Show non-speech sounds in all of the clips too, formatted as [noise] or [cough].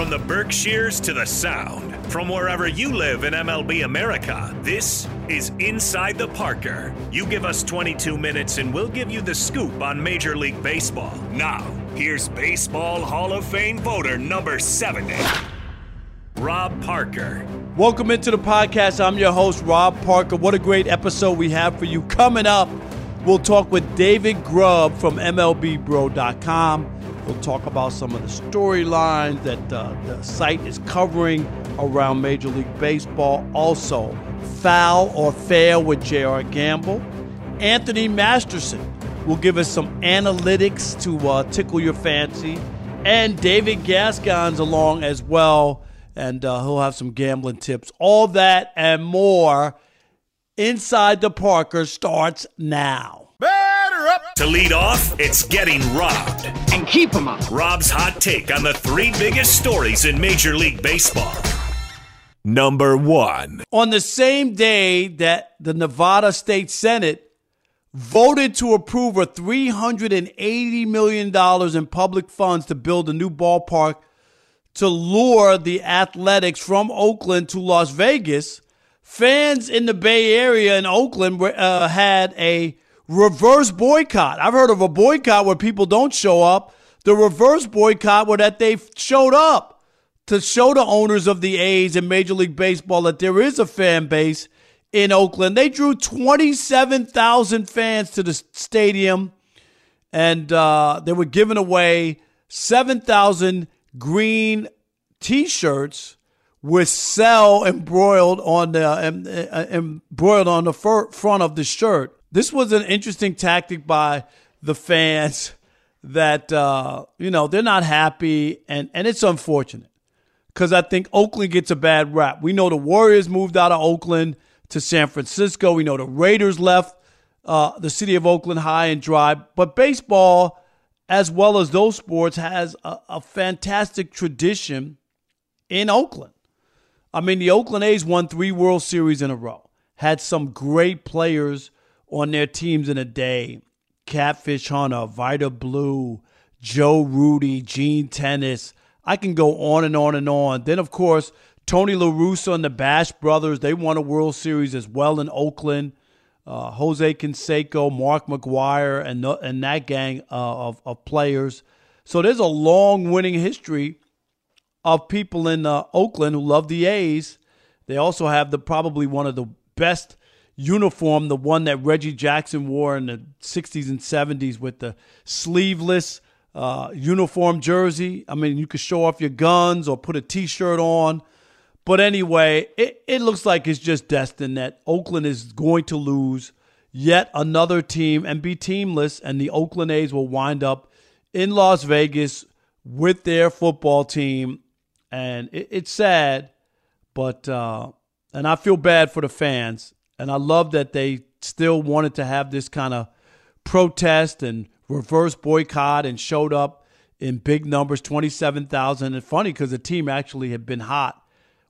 From the Berkshires to the Sound, from wherever you live in MLB America, this is Inside the Parker. You give us 22 minutes and we'll give you the scoop on Major League Baseball. Now, here's Baseball Hall of Fame voter number 70, Rob Parker. Welcome into the podcast. I'm your host, Rob Parker. What a great episode we have for you. Coming up, we'll talk with David Grubb from MLBBro.com. We'll talk about some of the storylines that uh, the site is covering around Major League Baseball. Also, foul or fair with J.R. Gamble. Anthony Masterson will give us some analytics to uh, tickle your fancy. And David Gascon's along as well, and uh, he'll have some gambling tips. All that and more inside the Parker starts now. To lead off, it's getting robbed. And keep them up. Rob's hot take on the three biggest stories in Major League Baseball. Number one. On the same day that the Nevada State Senate voted to approve a $380 million in public funds to build a new ballpark to lure the athletics from Oakland to Las Vegas, fans in the Bay Area in Oakland uh, had a reverse boycott. I've heard of a boycott where people don't show up. The reverse boycott where that they showed up to show the owners of the A's and Major League Baseball that there is a fan base in Oakland. They drew 27,000 fans to the stadium and uh, they were giving away 7,000 green T-shirts with "sell" embroiled on the uh, embroiled on the front of the shirt. This was an interesting tactic by the fans that uh, you know they're not happy, and and it's unfortunate because I think Oakland gets a bad rap. We know the Warriors moved out of Oakland to San Francisco. We know the Raiders left uh, the city of Oakland high and dry, but baseball as well as those sports, has a, a fantastic tradition in Oakland. I mean, the Oakland A's won three World Series in a row, had some great players on their teams in a day Catfish Hunter, Vida Blue, Joe Rudi, Gene Tenace. I can go on and on and on. Then, of course, Tony La Russa and the Bash Brothers, they won a World Series as well in Oakland uh, Jose Canseco, Mark McGwire, and, the, and that gang uh, of, of players. So there's a long winning history of people in uh, Oakland who love the A's. They also have the probably one of the best uniform, the one that Reggie Jackson wore in the 60s and 70s with the sleeveless uh, uniform jersey. I mean, you could show off your guns or put a T-shirt on. But anyway, it, it looks like it's just destined that Oakland is going to lose yet another team and be teamless, and the Oakland A's will wind up in Las Vegas with their football team. And it, it's sad, but uh, and I feel bad for the fans, and I love that they still wanted to have this kind of protest and reverse boycott and showed up in big numbers, twenty seven thousand. And funny because the team actually had been hot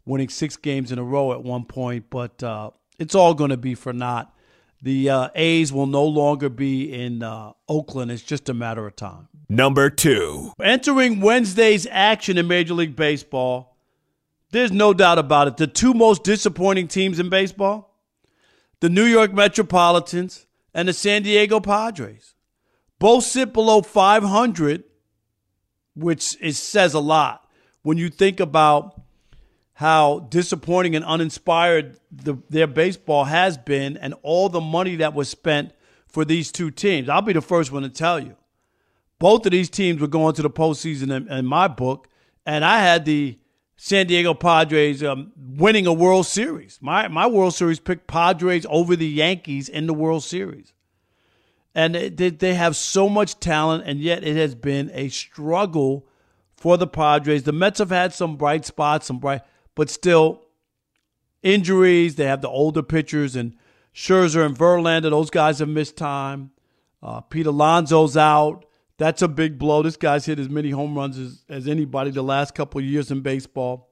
winning six games in a row at one point, but uh, it's all going to be for naught. The uh, A's will no longer be in uh, Oakland. It's just a matter of time. Number two. Entering Wednesday's action in Major League Baseball, there's no doubt about it. The two most disappointing teams in baseball the New York Metropolitans and the San Diego Padres. Both sit below 500, which is, says a lot when you think about how disappointing and uninspired the, their baseball has been and all the money that was spent for these two teams. I'll be the first one to tell you. Both of these teams were going to the postseason in, in my book, and I had the San Diego Padres um, winning a World Series. My my World Series picked Padres over the Yankees in the World Series, and they, they have so much talent, and yet it has been a struggle for the Padres. The Mets have had some bright spots, some bright, but still injuries. They have the older pitchers and Scherzer and Verlander. Those guys have missed time. Uh, Pete Alonso's out. That's a big blow. This guy's hit as many home runs as, as anybody the last couple years in baseball.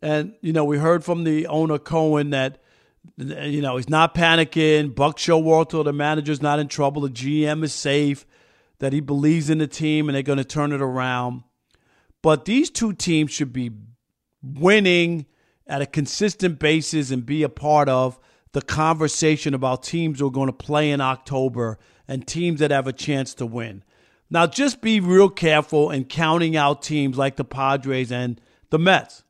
And, you know, we heard from the owner, Cohen, that, you know, he's not panicking. Buck Showalter, the manager's not in trouble. The GM is safe, that he believes in the team and they're going to turn it around. But these two teams should be winning at a consistent basis and be a part of the conversation about teams who are going to play in October and teams that have a chance to win. Now, just be real careful in counting out teams like the Padres and the Mets.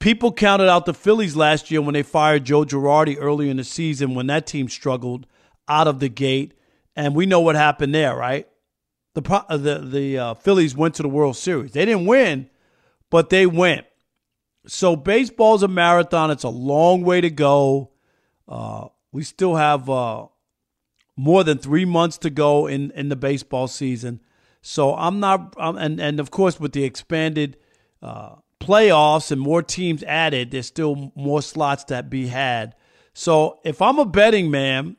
People counted out the Phillies last year when they fired Joe Girardi early in the season when that team struggled out of the gate, and we know what happened there, right? The uh, the the uh, Phillies went to the World Series. They didn't win, but they went. So baseball's a marathon. It's a long way to go. Uh, we still have uh, more than three months to go in, in the baseball season. So I'm not, um, and, and of course, with the expanded uh, playoffs and more teams added, there's still more slots that be had. So if I'm a betting man,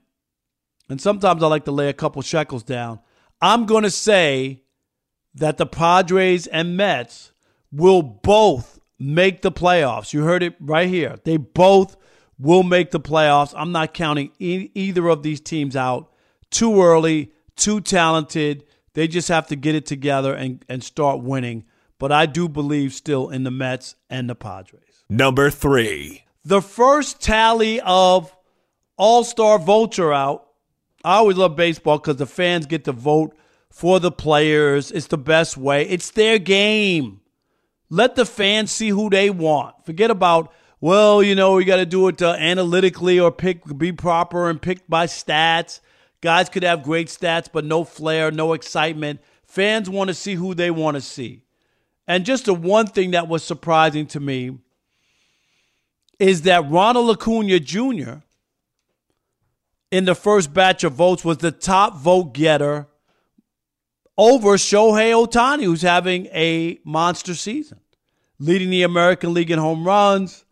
and sometimes I like to lay a couple shekels down, I'm going to say that the Padres and Mets will both make the playoffs. You heard it right here. They both will make the playoffs. I'm not counting e- either of these teams out too early, too talented. They just have to get it together and, and start winning. But I do believe still in the Mets and the Padres. Number three. The first tally of All Star Vulture out. I always love baseball because the fans get to vote for the players. It's the best way. It's their game. Let the fans see who they want. Forget about well, you know, we got to do it uh, analytically or pick, be proper and pick by stats. Guys could have great stats, but no flair, no excitement. Fans want to see who they want to see. And just the one thing that was surprising to me is that Ronald Acuna Jr. in the first batch of votes was the top vote getter over Shohei Ohtani, who's having a monster season, leading the American League in home runs,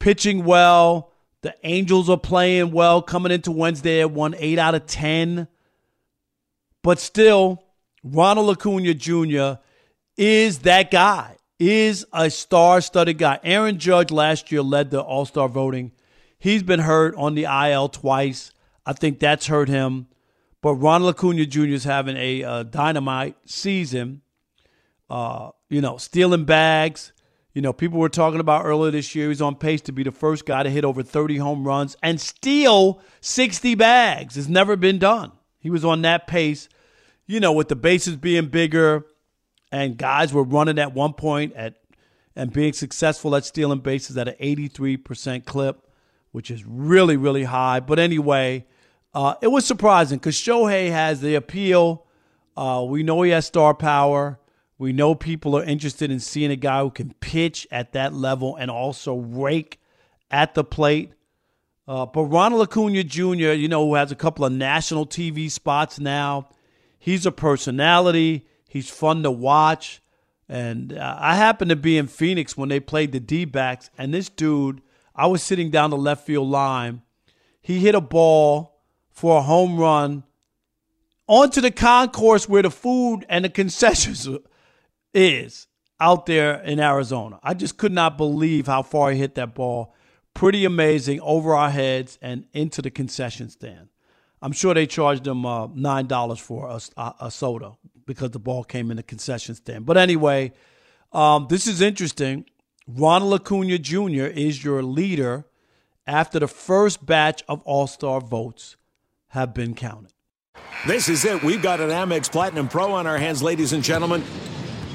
pitching well. The Angels are playing well coming into Wednesday at one eight out of ten. But still, Ronald Acuna Jr. is that guy, is a star-studded guy. Aaron Judge last year led the All-Star voting. He's been hurt on the IL twice. I think that's hurt him. But Ronald Acuna Jr. is having a uh, dynamite season. Uh, you know, stealing bags, you know, people were talking about earlier this year, he's on pace to be the first guy to hit over 30 home runs and steal 60 bags. It's never been done. He was on that pace, you know, with the bases being bigger and guys were running at one point at and being successful at stealing bases at an 83% clip, which is really, really high. But anyway, uh, it was surprising because Shohei has the appeal. Uh, we know he has star power. We know people are interested in seeing a guy who can pitch at that level and also rake at the plate. Uh, but Ronald Acuna Jr., you know, who has a couple of national TV spots now, he's a personality. He's fun to watch. And uh, I happened to be in Phoenix when they played the D backs, and this dude, I was sitting down the left field line. He hit a ball for a home run onto the concourse where the food and the concessions [laughs] is out there in Arizona. I just could not believe how far he hit that ball. Pretty amazing over our heads and into the concession stand. I'm sure they charged him uh, nine dollars for a, a, soda because the ball came in the concession stand. But anyway, um, this is interesting. Ronald Acuna Jr. is your leader after the first batch of All Star votes have been counted. This is it. We've got an Amex Platinum Pro on our hands, ladies and gentlemen.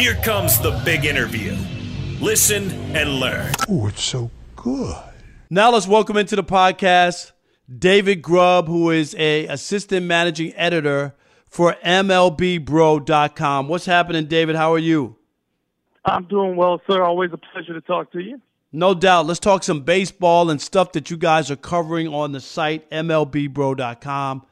Here comes the big interview. Listen and learn. Oh, it's so good. Now let's welcome into the podcast David Grubb, who is a assistant managing editor for MLBBro.com. What's happening, David? How are you? I'm doing well, sir. Always a pleasure to talk to you. No doubt. Let's talk some baseball and stuff that you guys are covering on the site, MLBBro.com,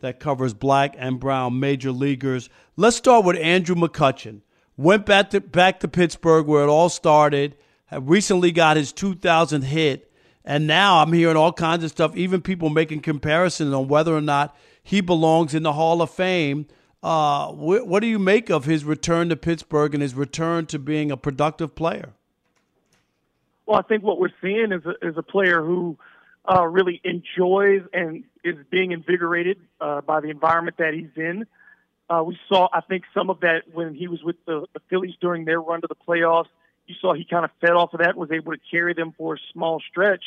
that covers black and brown major leaguers. Let's start with Andrew McCutchen. Went back to, back to Pittsburgh where it all started, have recently got his 2000th hit, and now I'm hearing all kinds of stuff, even people making comparisons on whether or not he belongs in the Hall of Fame. Uh, wh- what do you make of his return to Pittsburgh and his return to being a productive player? Well, I think what we're seeing is a, is a player who uh, really enjoys and is being invigorated uh, by the environment that he's in. Uh, we saw, I think, some of that when he was with the, the Phillies during their run to the playoffs. You saw he kind of fed off of that, was able to carry them for a small stretch.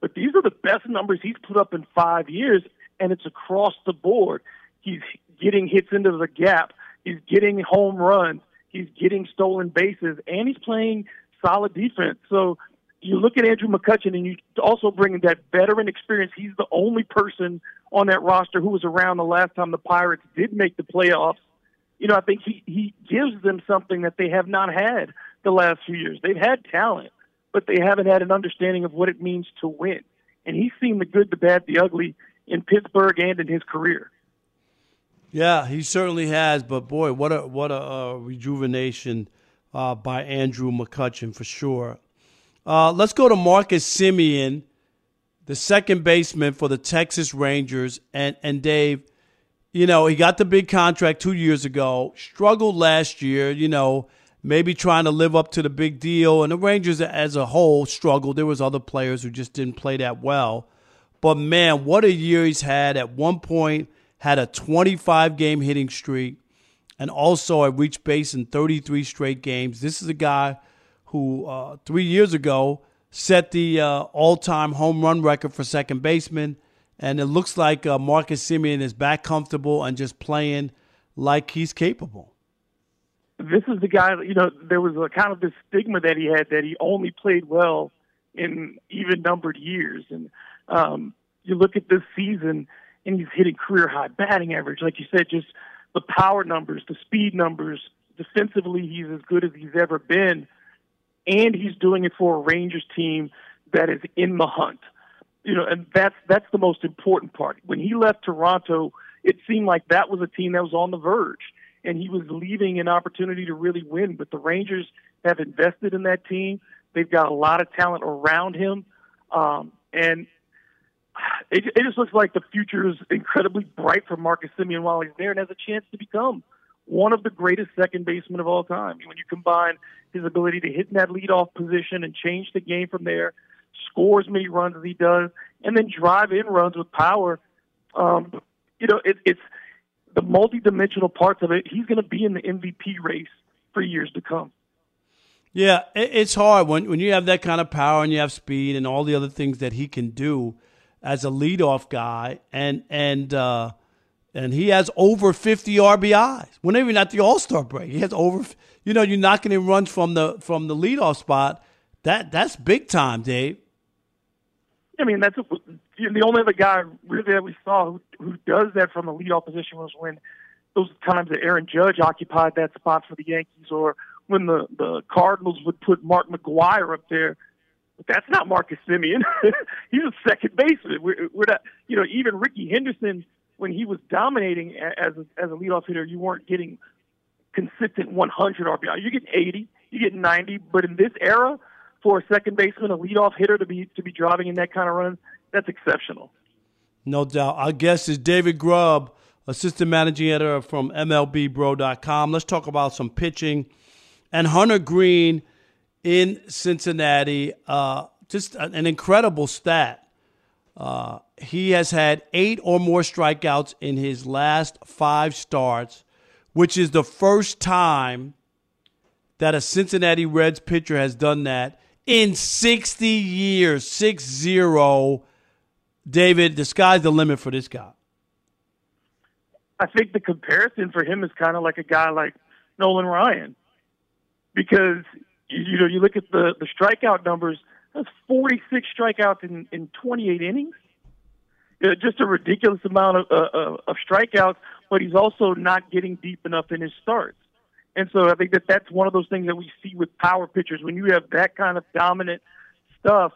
But these are the best numbers he's put up in five years, and it's across the board. He's getting hits into the gap. He's getting home runs. He's getting stolen bases, and he's playing solid defense. So you look at Andrew McCutchen, and you also bring in that veteran experience. He's the only person on that roster who was around the last time the Pirates did make the playoffs. You know, I think he he gives them something that they have not had the last few years. They've had talent, but they haven't had an understanding of what it means to win. And he's seen the good, the bad, the ugly in Pittsburgh and in his career. Yeah, he certainly has. But boy, what a what a uh, rejuvenation uh, by Andrew McCutchen for sure. Uh, let's go to Marcus Semien, the second baseman for the Texas Rangers, and and Dave. You know, he got the big contract two years ago. Struggled last year. You know, maybe trying to live up to the big deal, and the Rangers as a whole struggled. There was other players who just didn't play that well. But man, what a year he's had. At one point had a 25 game hitting streak and also had reached base in 33 straight games. This is a guy who uh, three years ago set the uh, all time home run record for second baseman. And it looks like uh, Marcus Semien is back comfortable and just playing like he's capable. This is the guy, you know, there was a kind of this stigma that he had that he only played well in even numbered years. And um, you look at this season, and he's hitting career high batting average. Like you said, just the power numbers, the speed numbers. Defensively, he's as good as he's ever been, and he's doing it for a Rangers team that is in the hunt. You know, and that's that's the most important part. When he left Toronto, it seemed like that was a team that was on the verge, and he was leaving an opportunity to really win. But the Rangers have invested in that team. They've got a lot of talent around him, um, and it, it just looks like the future is incredibly bright for Marcus Semien while he's there and has a chance to become one of the greatest second basemen of all time. When you combine his ability to hit in that leadoff position and change the game from there, score as many runs as he does, and then drive in runs with power. Um, you know, it, it's the multidimensional parts of it. He's going to be in the MVP race for years to come. Yeah, it's hard when when you have that kind of power and you have speed and all the other things that he can do as a leadoff guy, and and uh, and he has over 50 RBIs. When even at the All Star break, he has over. You know, you're knocking in runs from the from the leadoff spot. That that's big time, Dave. I mean, that's a, the only other guy really that we saw who, who does that from the leadoff position was when those times that Aaron Judge occupied that spot for the Yankees, or when the the Cardinals would put Mark McGwire up there. But that's not Marcus Semien. [laughs] He's a second baseman. We're, we're not, you know, even Rickey Henderson when he was dominating as a, as a leadoff hitter, you weren't getting consistent 100 RBI. You get 80, you get 90, but in this era, for a second baseman, a leadoff hitter to be to be driving in that kind of run, that's exceptional. No doubt. Our guest is David Grubb, assistant managing editor from MLBBro.com. Let's talk about some pitching. And Hunter Greene in Cincinnati, uh, just an incredible stat. Uh, he has had eight or more strikeouts in his last five starts, which is the first time that a Cincinnati Reds pitcher has done that in 60 years. 6 0. David, the sky's the limit for this guy. I think the comparison for him is kind of like a guy like Nolan Ryan because you know you look at the the strikeout numbers. That's 46 strikeouts in in 28 innings. You just a ridiculous amount of, uh, of strikeouts, but he's also not getting deep enough in his starts. And so I think that that's one of those things that we see with power pitchers. When you have that kind of dominant stuff,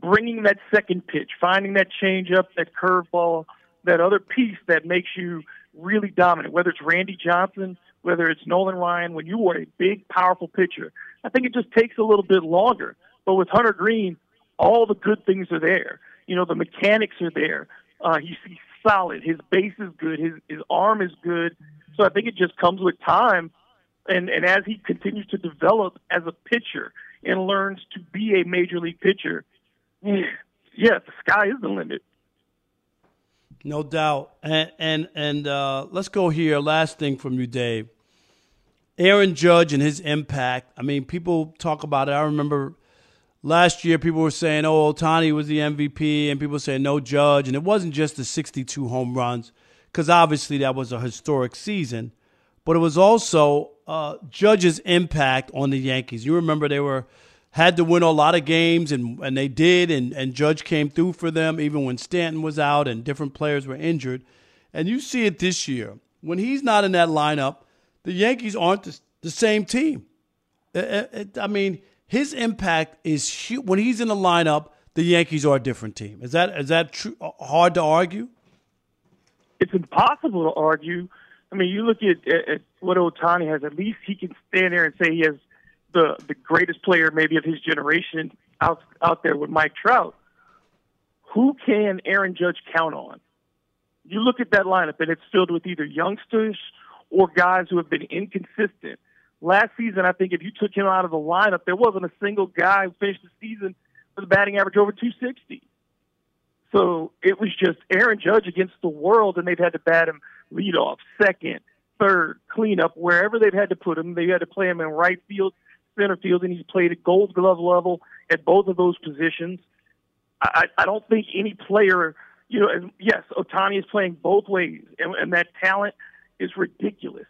bringing that second pitch, finding that changeup, that curveball, that other piece that makes you really dominant, whether it's Randy Johnson whether it's Nolan Ryan, when you are a big, powerful pitcher, I think it just takes a little bit longer. But with Hunter Greene, all the good things are there. You know, the mechanics are there. Uh, he's, he's solid. His base is good. His his arm is good. So I think it just comes with time, and and as he continues to develop as a pitcher and learns to be a major league pitcher, [sighs] yeah, the sky is the limit. No doubt. And and and uh, let's go here. Last thing from you, Dave. Aaron Judge and his impact. I mean, people talk about it. I remember last year people were saying, "Oh, Ohtani was the MVP," and people saying no Judge, and it wasn't just the 62 home runs, because obviously that was a historic season, but it was also uh, Judge's impact on the Yankees. You remember they were had to win a lot of games, and, and they did, and, and Judge came through for them even when Stanton was out and different players were injured. And you see it this year. When he's not in that lineup, the Yankees aren't the, the same team. It, it, I mean, his impact is huge. When he's in the lineup, the Yankees are a different team. Is that is that true, uh, hard to argue? It's impossible to argue. I mean, you look at, at, at what Ohtani has. At least he can stand there and say he has – the the greatest player maybe of his generation out out there with Mike Trout. Who can Aaron Judge count on? You look at that lineup and it's filled with either youngsters or guys who have been inconsistent. Last season, I think if you took him out of the lineup, there wasn't a single guy who finished the season with a batting average over 260. So it was just Aaron Judge against the world, and they've had to bat him leadoff, second, third, cleanup, wherever they've had to put him. They had to play him in right field center field, and he's played at Gold Glove level at both of those positions. I, I don't think any player, you know, yes, Ohtani is playing both ways, and, and that talent is ridiculous.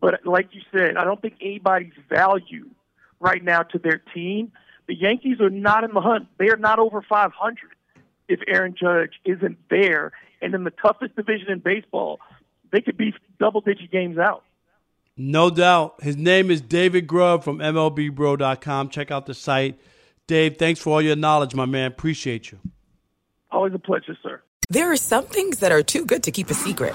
But like you said, I don't think anybody's value right now to their team. The Yankees are not in the hunt. They are not over 500 if Aaron Judge isn't there. And in the toughest division in baseball, they could be double digit games out. No doubt. His name is David Grubb from MLBBro.com. Check out the site. Dave, thanks for all your knowledge, my man. Appreciate you. Always a pleasure, sir. There are some things that are too good to keep a secret,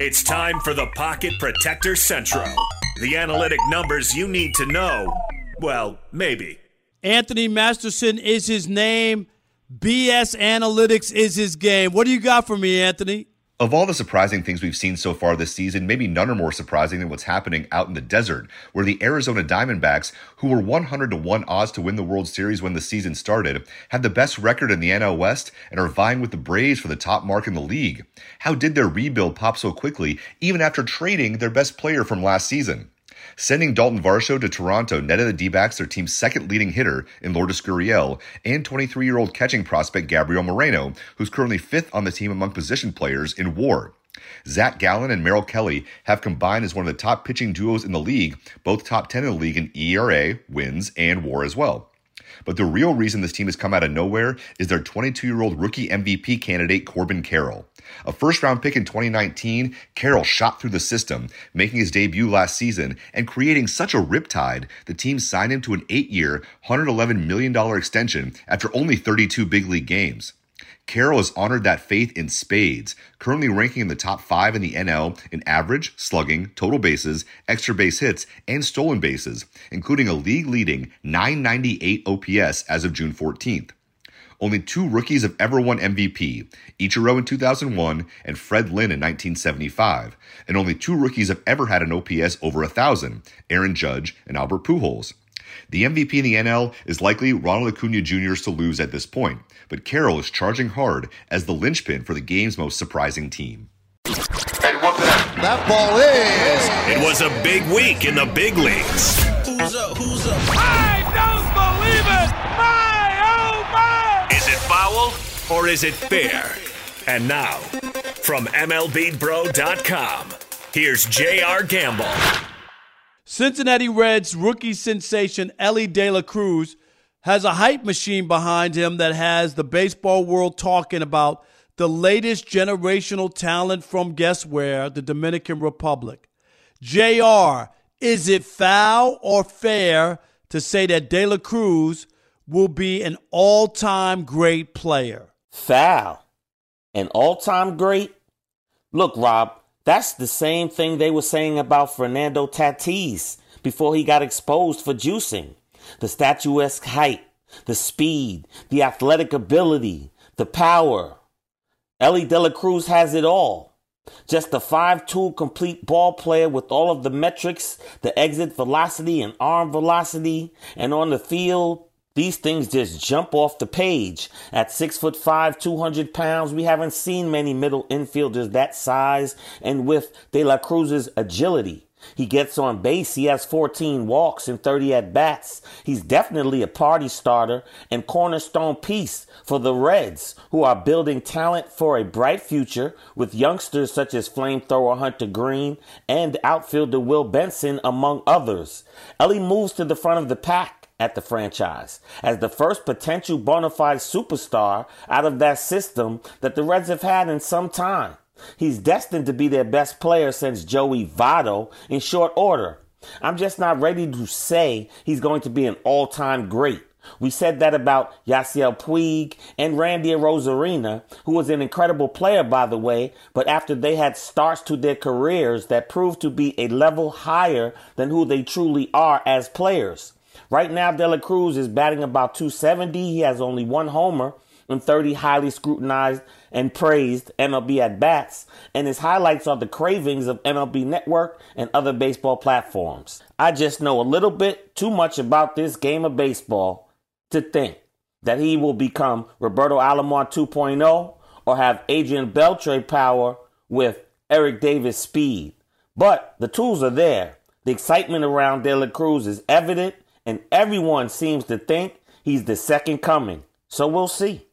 It's time for the Pocket Protector Central. The analytic numbers you need to know. Well, maybe. Anthony Masterson is his name. BS Analytics is his game. What do you got for me, Anthony? Of all the surprising things we've seen so far this season, maybe none are more surprising than what's happening out in the desert, where the Arizona Diamondbacks, who were 100 to 1 odds to win the World Series when the season started, have the best record in the NL West and are vying with the Braves for the top mark in the league. How did their rebuild pop so quickly, even after trading their best player from last season? Sending Dalton Varsho to Toronto netted the D-backs their team's second leading hitter in Lourdes Gurriel and 23-year-old catching prospect Gabriel Moreno, who's currently fifth on the team among position players in WAR. Zach Gallen and Merrill Kelly have combined as one of the top pitching duos in the league, both top 10 in the league in ERA, wins, and WAR as well. But the real reason this team has come out of nowhere is their 22 year old rookie MVP candidate, Corbin Carroll. A first round pick in 2019, Carroll shot through the system, making his debut last season and creating such a riptide, the team signed him to an eight year, $111 million extension after only 32 big league games. Carroll has honored that faith in spades, currently ranking in the top five in the NL in average, slugging, total bases, extra base hits, and stolen bases, including a league leading 998 OPS as of June 14th. Only two rookies have ever won MVP Ichiro in 2001 and Fred Lynn in 1975. And only two rookies have ever had an OPS over 1,000 Aaron Judge and Albert Pujols. The MVP in the NL is likely Ronald Acuna Jr.'s to lose at this point, but Carroll is charging hard as the linchpin for the game's most surprising team. That ball is. It was a big week in the big leagues. Who's up? Who's up? I or is it fair? And now, from MLBBro.com, here's J.R. Gamble. Cincinnati Reds rookie sensation Elly De La Cruz has a hype machine behind him that has the baseball world talking about the latest generational talent from guess where? The Dominican Republic. JR, is it foul or fair to say that De La Cruz will be an all time great player? Foul. An all time great? Look, Rob, that's the same thing they were saying about Fernando Tatis before he got exposed for juicing. The statuesque height, the speed, the athletic ability, the power. Elly De La Cruz has it all. Just a five-tool complete ball player with all of the metrics, the exit velocity and arm velocity, and on the field, these things just jump off the page. At six foot five, 200 pounds, we haven't seen many middle infielders that size and with De La Cruz's agility. He gets on base. He has 14 walks and 30 at bats. He's definitely a party starter and cornerstone piece for the Reds, who are building talent for a bright future with youngsters such as flamethrower Hunter Greene and outfielder Will Benson, among others. Elly moves to the front of the pack at the franchise as the first potential bona fide superstar out of that system that the Reds have had in some time. He's destined to be their best player since Joey Votto in short order. I'm just not ready to say he's going to be an all time great We said that about Yasiel Puig and Randy Arozarena, who was an incredible player, by the way, but after they had starts to their careers that proved to be a level higher than who they truly are as players. Right now, De La Cruz is batting about 270. He has only one homer and 30 highly scrutinized and praised MLB at bats, and his highlights are the cravings of MLB Network and other baseball platforms. I just know a little bit too much about this game of baseball to think that he will become Roberto Alomar 2.0 or have Adrian Beltre power with Eric Davis speed. But the tools are there. The excitement around De La Cruz is evident, and everyone seems to think he's the second coming. So we'll see.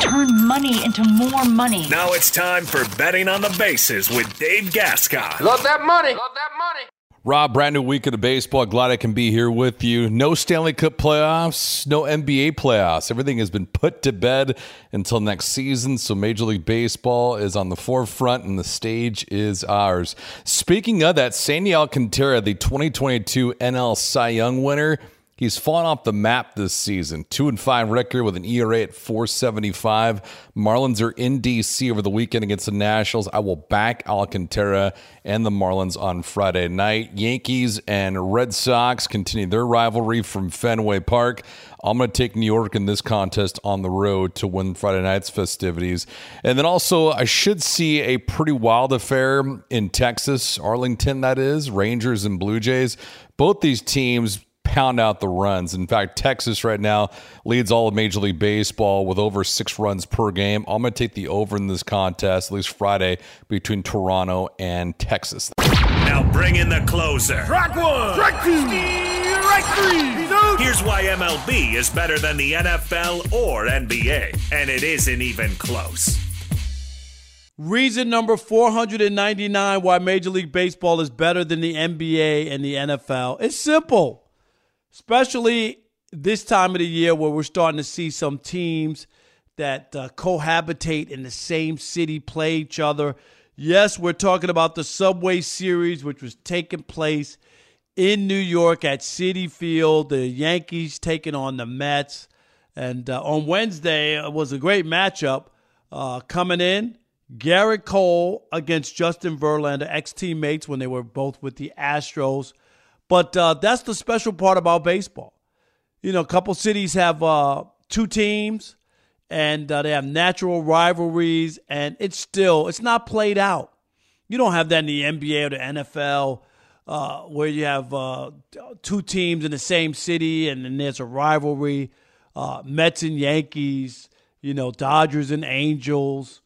Turn money into more money. Now it's time for betting on the bases with Dave Gascon. Love that money. Love that money. Rob, brand new week of the baseball. Glad I can be here with you. No Stanley Cup playoffs, no NBA playoffs. Everything has been put to bed until next season. So Major League Baseball is on the forefront and the stage is ours. Speaking of that, Sandy Alcantara, the 2022 NL Cy Young winner, He's fallen off the map this season. Two and five record with an ERA at 475. Marlins are in DC over the weekend against the Nationals. I will back Alcantara and the Marlins on Friday night. Yankees and Red Sox continue their rivalry from Fenway Park. I'm going to take New York in this contest on the road to win Friday night's festivities. And then also, I should see a pretty wild affair in Texas, Arlington, that is, Rangers and Blue Jays. Both these teams pound out the runs. In fact, Texas right now leads all of Major League Baseball with over six runs per game. I'm going to take the over in this contest, at least Friday, between Toronto and Texas. Now bring in the closer. Strike one. Strike two. Strike three. Here's why MLB is better than the NFL or NBA, and it isn't even close. Reason number 499 why Major League Baseball is better than the NBA and the NFL. It's simple especially this time of the year where we're starting to see some teams that uh, cohabitate in the same city play each other. Yes, we're talking about the Subway Series, which was taking place in New York at Citi Field. The Yankees taking on the Mets. And uh, on Wednesday, it was a great matchup uh, coming in. Gerrit Cole against Justin Verlander, ex teammates when they were both with the Astros. But uh, that's the special part about baseball. You know, a couple cities have uh, two teams, and uh, they have natural rivalries, and it's still it's not played out. You don't have that in the NBA or the NFL, uh, where you have uh, two teams in the same city, and then there's a rivalry. Uh, Mets and Yankees, you know, Dodgers and Angels,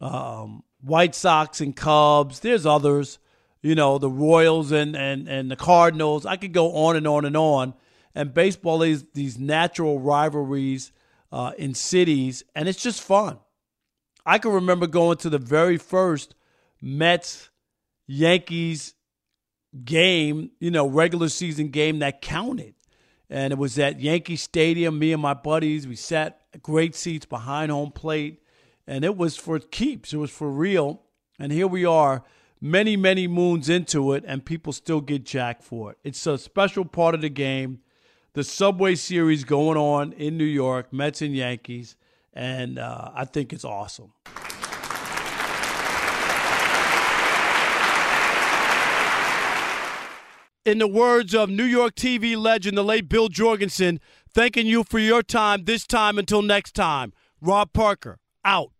um, White Sox and Cubs. There's others you know, the Royals and, and, and the Cardinals. I could go on and on and on. And baseball is these natural rivalries uh, in cities, and it's just fun. I can remember going to the very first Mets Yankees game, you know, regular season game that counted. And it was at Yankee Stadium. Me and my buddies, we sat great seats behind home plate, and it was for keeps. It was for real. And here we are many, many moons into it, and people still get jacked for it. It's a special part of the game. The Subway Series going on in New York, Mets and Yankees, and uh, I think it's awesome. In the words of New York TV legend, the late Bill Jorgensen, thanking you for your time this time until next time. Rob Parker, out.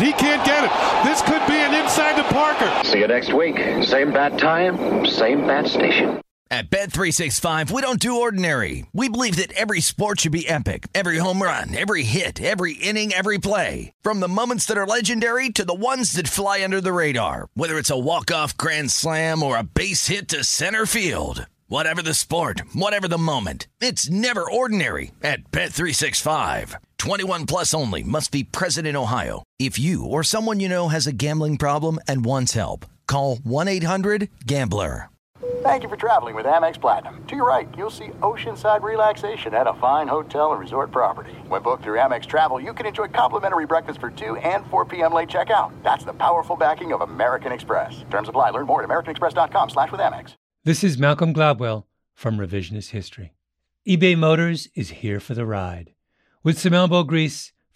He can't get it. This could be an inside to Parker. See you next week. Same bat time, same bat station. At Bet365, we don't do ordinary. We believe that every sport should be epic. Every home run, every hit, every inning, every play. From the moments that are legendary to the ones that fly under the radar. Whether it's a walk-off grand slam or a base hit to center field. Whatever the sport, whatever the moment, it's never ordinary at Bet365. 21 plus only must be present in Ohio. If you or someone you know has a gambling problem and wants help, call 1-800-GAMBLER. Thank you for traveling with Amex Platinum. To your right, you'll see oceanside relaxation at a fine hotel and resort property. When booked through Amex Travel, you can enjoy complimentary breakfast for 2 and 4 p.m. late checkout. That's the powerful backing of American Express. Terms apply. Learn more at americanexpress.com slash with Amex. This is Malcolm Gladwell from Revisionist History. eBay Motors is here for the ride. With some elbow grease,